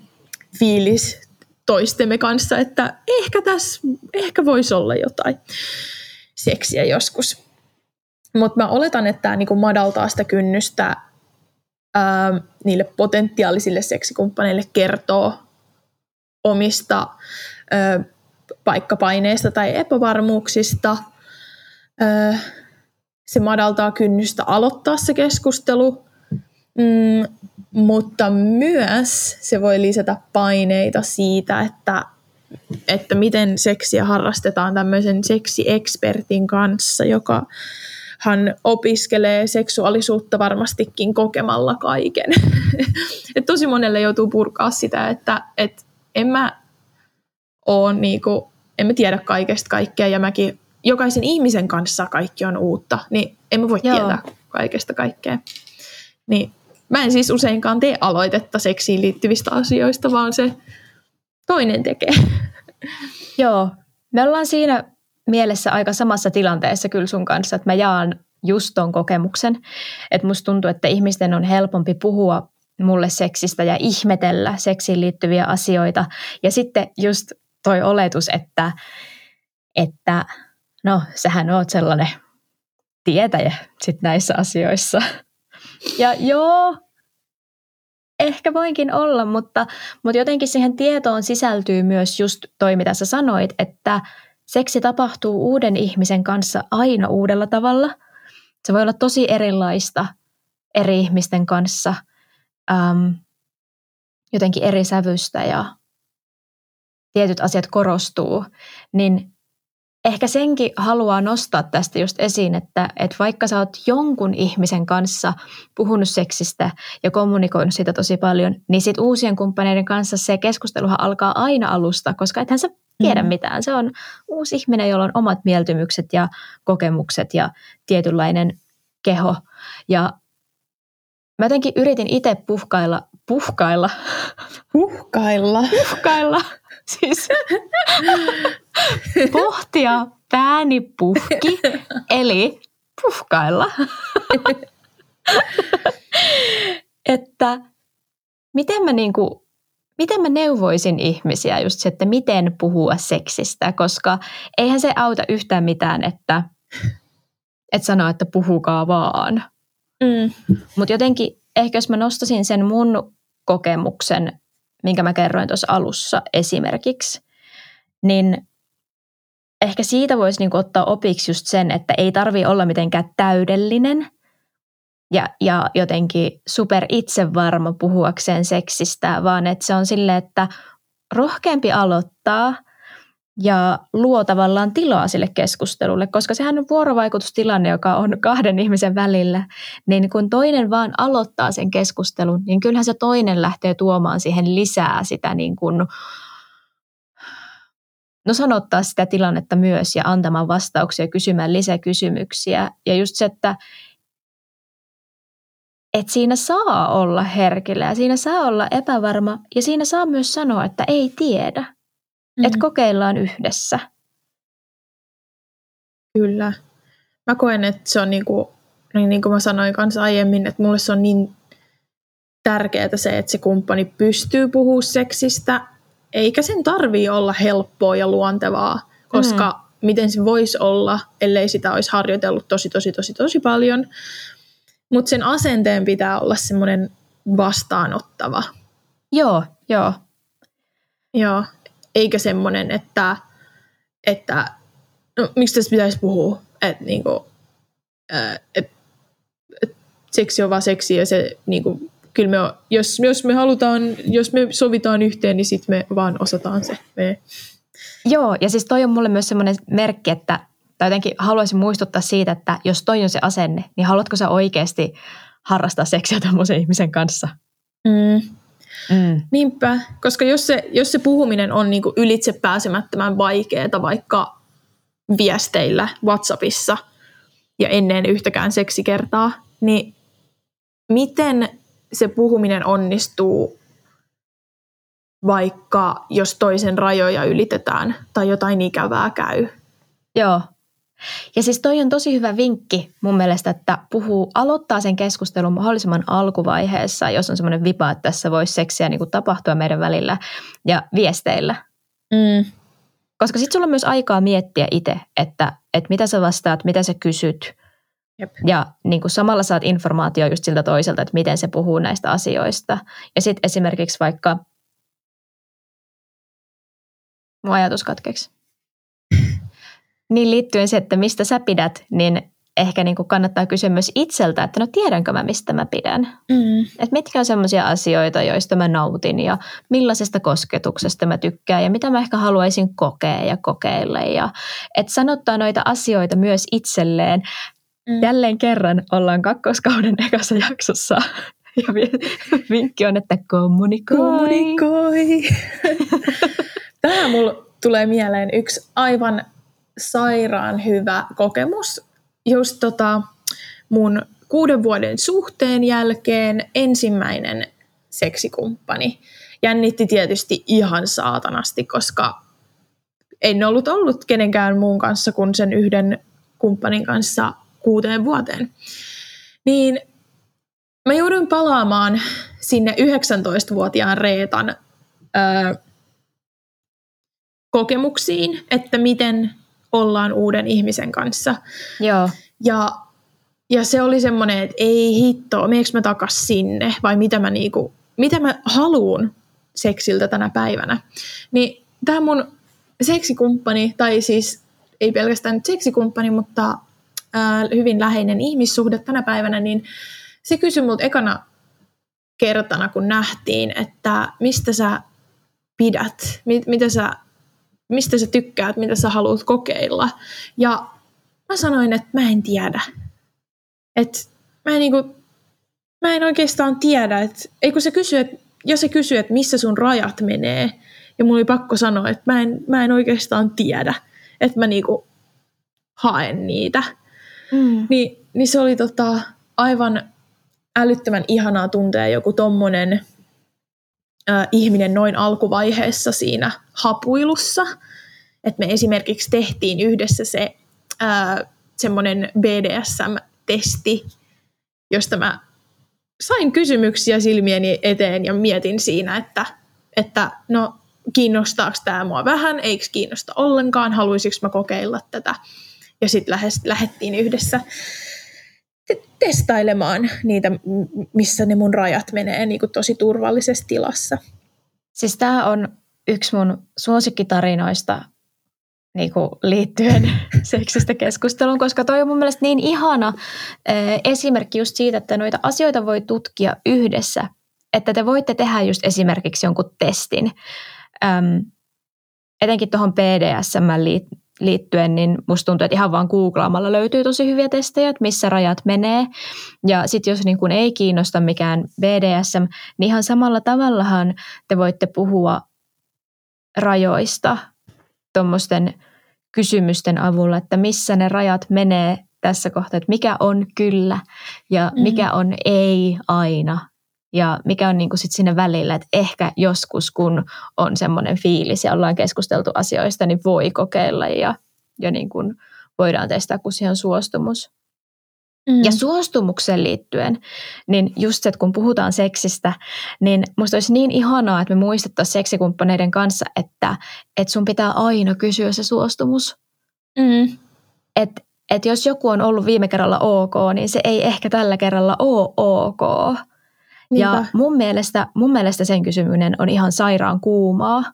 fiilis toistemme kanssa, että ehkä tässä, ehkä voisi olla jotain seksiä joskus. Mutta mä oletan, että tämä niinku madaltaa sitä kynnystä ää, niille potentiaalisille seksikumppaneille kertoo omista ää, paikkapaineista tai epävarmuuksista. Ää, se madaltaa kynnystä aloittaa se keskustelu, mm, mutta myös se voi lisätä paineita siitä, että, että miten seksiä harrastetaan tämmöisen seksiekspertin kanssa, joka hän opiskelee seksuaalisuutta varmastikin kokemalla kaiken. (laughs) et tosi monelle joutuu purkaa sitä, että et en mä oo niinku, en mä tiedä kaikesta kaikkea ja mäkin jokaisen ihmisen kanssa kaikki on uutta, niin en mä voi Joo. tietää kaikesta kaikkea. Niin mä en siis useinkaan tee aloitetta seksiin liittyvistä asioista, vaan se toinen tekee. (laughs) Joo, me ollaan siinä mielessä aika samassa tilanteessa kyllä sun kanssa, että mä jaan just ton kokemuksen. Että musta tuntuu, että ihmisten on helpompi puhua mulle seksistä ja ihmetellä seksiin liittyviä asioita. Ja sitten just toi oletus, että, että no sähän oot sellainen tietäjä sit näissä asioissa. Ja joo, ehkä voinkin olla, mutta, mutta jotenkin siihen tietoon sisältyy myös just toi, mitä sä sanoit, että – Seksi tapahtuu uuden ihmisen kanssa aina uudella tavalla. Se voi olla tosi erilaista eri ihmisten kanssa, äm, jotenkin eri sävystä ja tietyt asiat korostuu, niin ehkä senkin haluaa nostaa tästä just esiin, että, että vaikka sä oot jonkun ihmisen kanssa puhunut seksistä ja kommunikoinut siitä tosi paljon, niin sit uusien kumppaneiden kanssa se keskusteluhan alkaa aina alusta, koska ethän sä tiedä mm. mitään. Se on uusi ihminen, jolla on omat mieltymykset ja kokemukset ja tietynlainen keho. Ja mä jotenkin yritin itse puhkailla, puhkailla. Puhkailla? Puhkailla. (laughs) Siis (laughs) pohtia pääni puhki, eli puhkailla. (laughs) että miten mä niinku miten mä neuvoisin ihmisiä just se, että miten puhua seksistä, koska eihän se auta yhtään mitään, että et sanoo, että puhukaa vaan. Mm. Mutta jotenkin ehkä jos mä nostasin sen mun kokemuksen minkä mä kerroin tuossa alussa esimerkiksi, niin ehkä siitä voisi niinku ottaa opiksi just sen, että ei tarvi olla mitenkään täydellinen ja, ja jotenkin super itsevarma puhuakseen seksistä, vaan että se on sille, että rohkeampi aloittaa ja luo tavallaan tilaa sille keskustelulle, koska sehän on vuorovaikutustilanne, joka on kahden ihmisen välillä, niin kun toinen vaan aloittaa sen keskustelun, niin kyllähän se toinen lähtee tuomaan siihen lisää sitä niin kuin, no sanottaa sitä tilannetta myös ja antamaan vastauksia, kysymään lisäkysymyksiä. Ja just se, että että siinä saa olla herkillä ja siinä saa olla epävarma ja siinä saa myös sanoa, että ei tiedä. Mm. Että kokeillaan yhdessä. Kyllä. Mä koen, että se on niin kuin, niin, niin kuin mä sanoin kanssa aiemmin, että mulle se on niin tärkeää se, että se kumppani pystyy puhumaan seksistä, eikä sen tarvii olla helppoa ja luontevaa, koska mm. miten se voisi olla, ellei sitä olisi harjoitellut tosi, tosi, tosi, tosi paljon. Mutta sen asenteen pitää olla semmoinen vastaanottava. Joo, joo. Joo, eikä semmoinen, että, että no, miksi tästä pitäisi puhua, että niinku, et, et, seksi on vaan seksi ja se niinku, kyllä me, jos, jos me halutaan, jos me sovitaan yhteen, niin sitten me vaan osataan se. Me. Joo, ja siis toi on mulle myös semmoinen merkki, että tai jotenkin haluaisin muistuttaa siitä, että jos toi on se asenne, niin haluatko sä oikeasti harrastaa seksiä tämmöisen ihmisen kanssa? Mm. Mm. Niinpä, koska jos se, jos se puhuminen on niinku ylitse pääsemättömän vaikeaa vaikka viesteillä WhatsAppissa ja ennen yhtäkään seksikertaa, niin miten se puhuminen onnistuu vaikka jos toisen rajoja ylitetään tai jotain ikävää käy? Joo, ja siis toi on tosi hyvä vinkki mun mielestä, että puhuu, aloittaa sen keskustelun mahdollisimman alkuvaiheessa, jos on semmoinen vipa, että tässä voisi seksiä niin kuin tapahtua meidän välillä ja viesteillä. Mm. Koska sitten sulla on myös aikaa miettiä itse, että, että mitä sä vastaat, mitä sä kysyt. Jep. Ja niin kuin samalla saat informaatio just siltä toiselta, että miten se puhuu näistä asioista. Ja sitten esimerkiksi vaikka, mun ajatus katkeeksi niin liittyen se, että mistä sä pidät, niin ehkä niin kuin kannattaa kysyä myös itseltä, että no tiedänkö mä, mistä mä pidän. Mm. Että mitkä on sellaisia asioita, joista mä nautin ja millaisesta kosketuksesta mä tykkään ja mitä mä ehkä haluaisin kokea ja kokeilla. Ja, että sanottaa noita asioita myös itselleen. Mm. Jälleen kerran ollaan kakkoskauden ekassa jaksossa. (laughs) Ja vinkki on, että kommunikoi. Kommunikoi. (laughs) Tähän mulla tulee mieleen yksi aivan sairaan hyvä kokemus. Just tota mun kuuden vuoden suhteen jälkeen ensimmäinen seksikumppani. Jännitti tietysti ihan saatanasti, koska en ollut ollut kenenkään muun kanssa kuin sen yhden kumppanin kanssa kuuteen vuoteen. Niin mä jouduin palaamaan sinne 19-vuotiaan Reetan öö, kokemuksiin, että miten ollaan uuden ihmisen kanssa. Joo. Ja, ja se oli semmoinen, että ei hitto, meneekö mä takas sinne vai mitä mä, niinku, mitä mä haluun seksiltä tänä päivänä. Niin tämä mun seksikumppani, tai siis ei pelkästään seksikumppani, mutta ää, hyvin läheinen ihmissuhde tänä päivänä, niin se kysyi multa ekana kertana, kun nähtiin, että mistä sä pidät, mit, mitä sä mistä sä tykkäät, mitä sä haluat kokeilla. Ja mä sanoin, että mä en tiedä. Että mä en, niinku, mä en oikeastaan tiedä, että ei kun se kysyy, että jos se kysyy, että missä sun rajat menee, ja mulla oli pakko sanoa, että mä en, mä en oikeastaan tiedä, että mä niinku haen niitä. Mm. Ni, niin se oli tota, aivan älyttömän ihanaa tuntea joku tommonen ihminen noin alkuvaiheessa siinä hapuilussa. Että me esimerkiksi tehtiin yhdessä se semmoinen BDSM-testi, josta mä sain kysymyksiä silmieni eteen ja mietin siinä, että, että no kiinnostaako tämä mua vähän, eikö kiinnosta ollenkaan, haluaisinko mä kokeilla tätä. Ja sitten lähdettiin yhdessä testailemaan niitä, missä ne mun rajat menee niin kuin tosi turvallisessa tilassa. Siis tämä on yksi mun suosikkitarinoista niin kuin liittyen (laughs) seksistä keskusteluun, koska toi on mun mielestä niin ihana eh, esimerkki just siitä, että noita asioita voi tutkia yhdessä. Että te voitte tehdä just esimerkiksi jonkun testin. Öm, etenkin tuohon PDSM liittyen, niin musta tuntuu, että ihan vaan googlaamalla löytyy tosi hyviä testejä, että missä rajat menee. Ja sitten jos niin kun ei kiinnosta mikään BDSM, niin ihan samalla tavallahan te voitte puhua rajoista tuommoisten kysymysten avulla, että missä ne rajat menee tässä kohtaa, että mikä on kyllä ja mikä on ei aina ja mikä on niin kuin sit siinä välillä, että ehkä joskus kun on semmoinen fiilis ja ollaan keskusteltu asioista, niin voi kokeilla ja, ja niin kuin voidaan testaa, kun siihen on suostumus. Mm. Ja suostumukseen liittyen, niin just se, että kun puhutaan seksistä, niin musta olisi niin ihanaa, että me muistettaisiin seksikumppaneiden kanssa, että, että sun pitää aina kysyä se suostumus. Mm. Että et jos joku on ollut viime kerralla ok, niin se ei ehkä tällä kerralla ole ok. Niinpä. Ja mun mielestä, mun mielestä sen kysyminen on ihan sairaan kuumaa.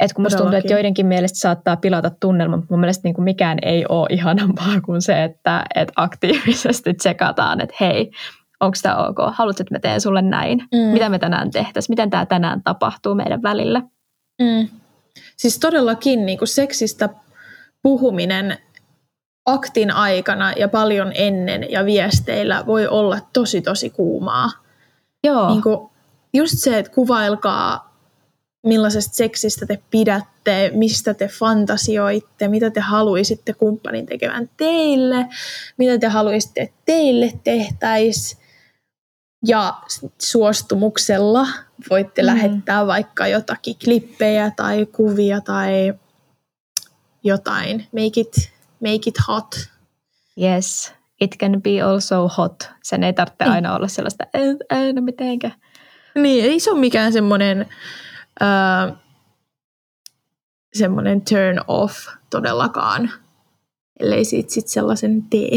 Et kun musta tuntuu, että joidenkin mielestä saattaa pilata tunnelma, mutta mun mielestä niin kuin mikään ei ole ihanampaa kuin se, että, että aktiivisesti tsekataan, että hei, onko tämä ok, haluatko, että mä teen sulle näin, mm. mitä me tänään tehtäisiin, miten tämä tänään tapahtuu meidän välillä. Mm. Siis todellakin niin kuin seksistä puhuminen aktin aikana ja paljon ennen ja viesteillä voi olla tosi tosi kuumaa. Joo. Niin kuin just se, että kuvailkaa millaisesta seksistä te pidätte, mistä te fantasioitte, mitä te haluaisitte kumppanin tekevän teille, mitä te haluaisitte, että teille tehtäisiin. Ja suostumuksella voitte mm. lähettää vaikka jotakin klippejä tai kuvia tai jotain. Make it, make it hot. Yes, it can be also hot. Sen ei tarvitse niin. aina olla sellaista, ei, no mitenkä. Niin, ei se ole mikään semmoinen uh, semmoinen turn off todellakaan, ellei siitä sit sellaisen tee.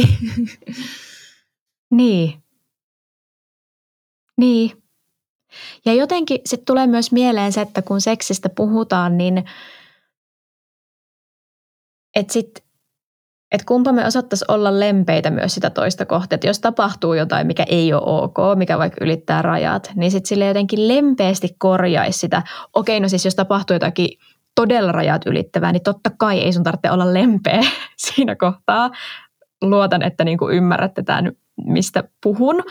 niin. Niin. Ja jotenkin sitten tulee myös mieleen se, että kun seksistä puhutaan, niin että sitten että kumpa me osattaisiin olla lempeitä myös sitä toista kohtaa. Että jos tapahtuu jotain, mikä ei ole ok, mikä vaikka ylittää rajat, niin sitten sille jotenkin lempeästi korjaisi sitä. Okei, no siis jos tapahtuu jotakin todella rajat ylittävää, niin totta kai ei sun tarvitse olla lempeä (laughs) siinä kohtaa. Luotan, että niin kuin ymmärrätte tämän, mistä puhun.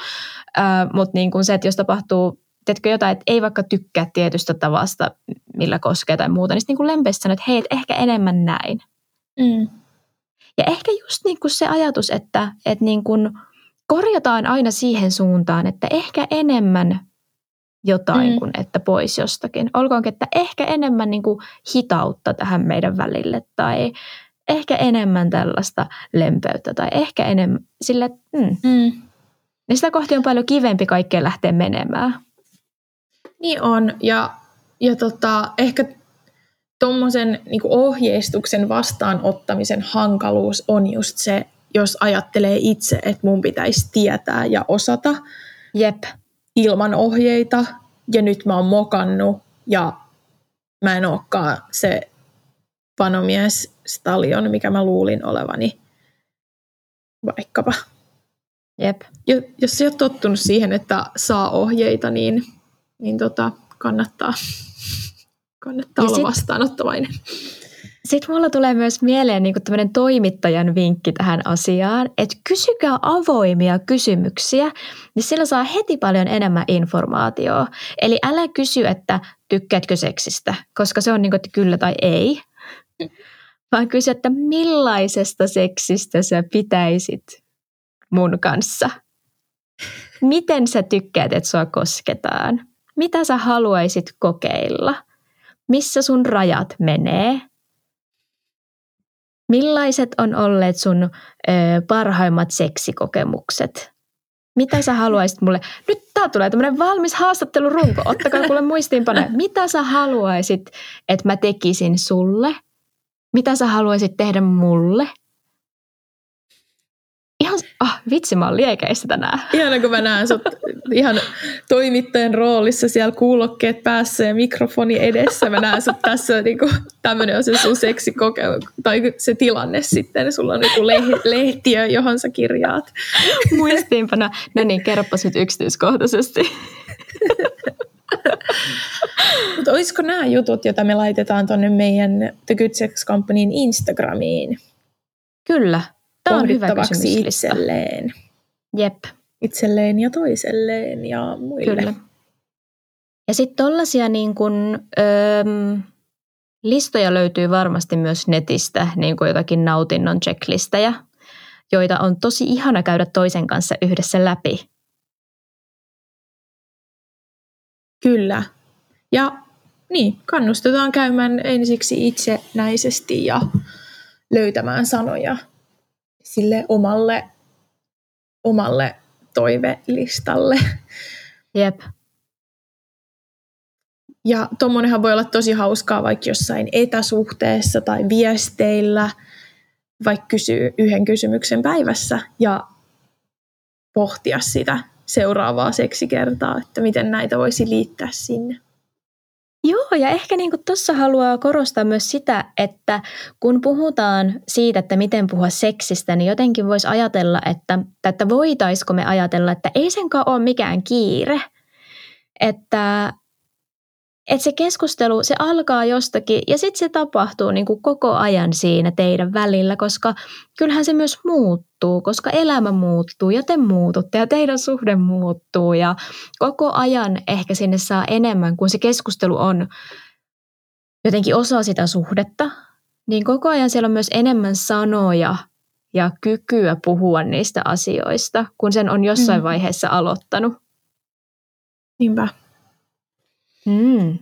Äh, Mutta niin se, että jos tapahtuu teetkö jotain, että ei vaikka tykkää tietystä tavasta, millä koskee tai muuta, niin sitten niin lempeästi sanoo, että hei, et ehkä enemmän näin. Mm. Ja ehkä just niin kuin se ajatus, että, että niin kuin korjataan aina siihen suuntaan, että ehkä enemmän jotain mm. kuin että pois jostakin. Olkoonkin, että ehkä enemmän niin kuin hitautta tähän meidän välille tai ehkä enemmän tällaista lempeyttä tai ehkä enemmän sille, mm. Mm. Niin sitä kohti on paljon kivempi kaikkeen lähteä menemään. Niin on ja, ja tota, ehkä tuommoisen niin ohjeistuksen vastaanottamisen hankaluus on just se, jos ajattelee itse, että mun pitäisi tietää ja osata. Jep. Ilman ohjeita. Ja nyt mä oon mokannut ja mä en olekaan se panomies stalion, mikä mä luulin olevani vaikkapa. Jep. Jos sä oot tottunut siihen, että saa ohjeita, niin, niin tota, kannattaa kannattaa ja olla sit, vastaanottavainen. Sitten mulla tulee myös mieleen niin tämmöinen toimittajan vinkki tähän asiaan, että kysykää avoimia kysymyksiä, niin sillä saa heti paljon enemmän informaatiota. Eli älä kysy, että tykkäätkö seksistä, koska se on niin kuin, että kyllä tai ei, vaan kysy, että millaisesta seksistä sä pitäisit mun kanssa. Miten sä tykkäät, että sua kosketaan? Mitä sä haluaisit kokeilla? Missä sun rajat menee, millaiset on olleet sun ö, parhaimmat seksikokemukset, mitä sä haluaisit mulle, nyt tää tulee tämmöinen valmis haastattelurunko, ottakaa kuule muistiinpanoja, mitä sä haluaisit, että mä tekisin sulle, mitä sä haluaisit tehdä mulle, Ihan, ah, vitsi, mä oon liekeissä tänään. (laughs) Ihan kun mä näen sut ihan toimittajan roolissa siellä kuulokkeet päässä ja mikrofoni edessä. Mä näen sut tässä, niin kuin, tämmöinen on se sun seksikokeilu, tai se tilanne sitten. Sulla on joku lehtiö, johon sä kirjaat. Muistiinpana. No niin, kerropa nyt yksityiskohtaisesti. (laughs) Mutta olisiko nämä jutut, joita me laitetaan tuonne meidän The Good Sex Companyin Instagramiin? Kyllä. Tämä on hyvä itselleen. Jep. Itselleen ja toiselleen ja muille. Kyllä. Ja sitten tollaisia niin kun, öö, listoja löytyy varmasti myös netistä, niin kuin jotakin nautinnon checklistejä, joita on tosi ihana käydä toisen kanssa yhdessä läpi. Kyllä. Ja niin, kannustetaan käymään ensiksi itsenäisesti ja löytämään sanoja sille omalle, omalle toivelistalle. Jep. Ja tuommoinenhan voi olla tosi hauskaa vaikka jossain etäsuhteessa tai viesteillä, vaikka kysyy yhden kysymyksen päivässä ja pohtia sitä seuraavaa seksikertaa, että miten näitä voisi liittää sinne. Joo, ja ehkä niin tuossa haluaa korostaa myös sitä, että kun puhutaan siitä, että miten puhua seksistä, niin jotenkin voisi ajatella, että, että voitaisiko me ajatella, että ei senkaan ole mikään kiire. Että että se keskustelu, se alkaa jostakin ja sitten se tapahtuu niin kuin koko ajan siinä teidän välillä, koska kyllähän se myös muuttuu, koska elämä muuttuu ja te muututte ja teidän suhde muuttuu ja koko ajan ehkä sinne saa enemmän, kun se keskustelu on jotenkin osa sitä suhdetta, niin koko ajan siellä on myös enemmän sanoja ja kykyä puhua niistä asioista, kun sen on jossain mm. vaiheessa aloittanut. Niinpä. Mm.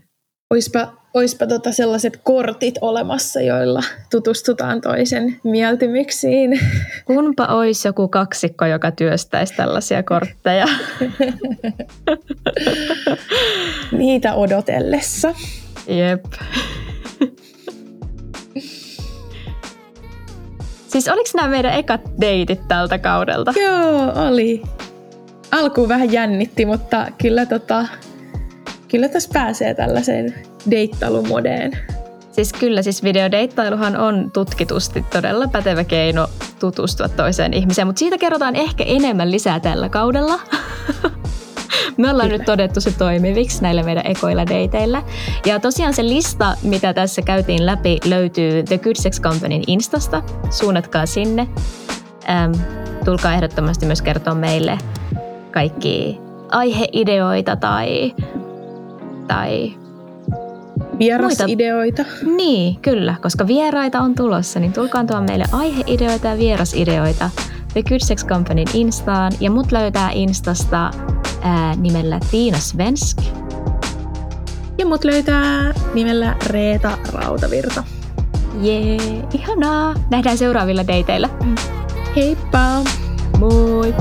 Oispa, oispa tota sellaiset kortit olemassa, joilla tutustutaan toisen mieltymyksiin. (laughs) Kunpa olisi joku kaksikko, joka työstäisi tällaisia kortteja. (laughs) Niitä odotellessa. Jep. Siis oliko nämä meidän ekat deitit tältä kaudelta? Joo, oli. Alkuun vähän jännitti, mutta kyllä tota, kyllä tässä pääsee tällaiseen deittailumodeen. Siis kyllä, siis videodeittailuhan on tutkitusti todella pätevä keino tutustua toiseen ihmiseen, mutta siitä kerrotaan ehkä enemmän lisää tällä kaudella. (laughs) Me ollaan Kyllä. nyt todettu se toimiviksi näillä meidän ekoilla deiteillä. Ja tosiaan se lista, mitä tässä käytiin läpi, löytyy The Good Sex Companyn Instasta. Suunnatkaa sinne. Ähm, tulkaa ehdottomasti myös kertoa meille kaikki aiheideoita tai tai Vierasideoita. Muita. Niin, kyllä, koska vieraita on tulossa, niin tulkaa tuo meille aiheideoita ja vierasideoita The Good Sex Companyn Instaan. Ja mut löytää Instasta ää, nimellä Tiina Svensk. Ja mut löytää nimellä Reeta Rautavirta. Jee, ihanaa. Nähdään seuraavilla dateilla. Heippa! Moi!